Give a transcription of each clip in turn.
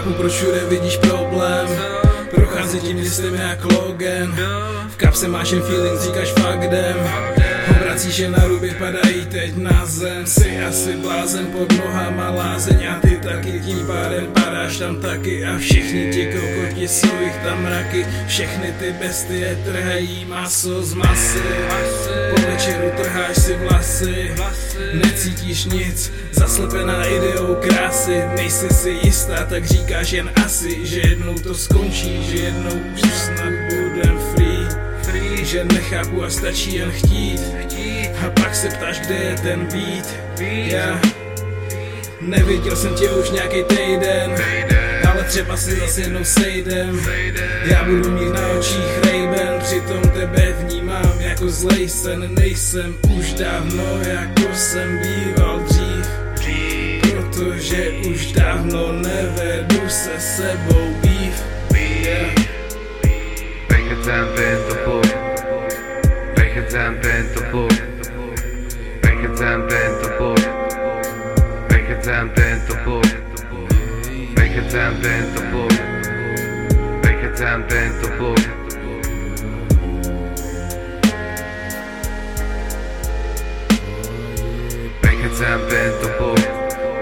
Nechápu, proč všude vidíš problém. Prochází tím městem jak Logan V kapse máš jen feeling, říkáš fuck them Obracíš je na ruby, padají teď na zem. Jsi asi blázen pod nohama lázeň A ty taky tím pádem padáš tam taky. A všichni ti kokoti jsou jich tam mraky. Všechny ty bestie trhají maso z masy. Po večeru trháš si vlasy. Necítíš nic, zaslepená ideou krásy. Nejsi si jistá, tak říkáš jen asi Že jednou to skončí, že jednou už snad budem free že nechápu a stačí jen chtít A pak se ptáš, kde je ten beat Já Neviděl jsem tě už nějaký týden Ale třeba si zase jednou sejdem Já budu mít na očích rejben Přitom tebe vnímám jako zlej sen Nejsem už dávno jako jsem býval dřív Protože už dávno nevedu se sebou beef yeah. Bechytám tento puk Bechytám tento puk Bechytám tento puk Bechytám tento puk Bechytám tento puk Bechytám tento puk Bechytám tento puk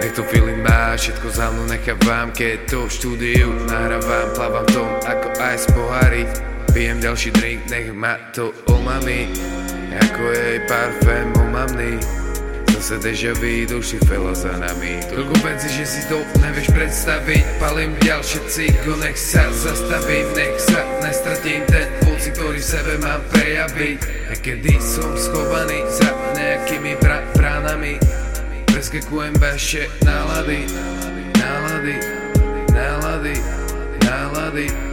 Nech to feeling má, všetko za mnou nechávam Keď to v štúdiu nahrávam Plávam v tom ako ice pohári Pijem ďalší drink, nech ma to omami Ako jej parfém omamný Zase deja vu, duši fela za nami. Toľko penci, že si to nevieš predstaviť Palím ďalšie cigo, nech sa zastavím Nech sa nestratím. Ten pocit, ktorý v sebe mám prejaviť A kedy som schovaný za nejakými bra- bránami. Preskekujem vaše nálady Nálady, nálady, nálady, nálady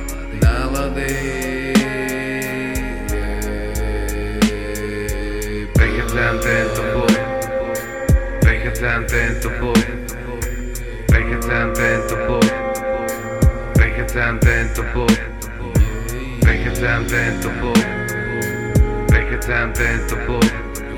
tante en tu book. Vegetante en tu book. Vegetante en tu book. Vegetante en tu book. Vegetante en tu book. Vegetante en tu book.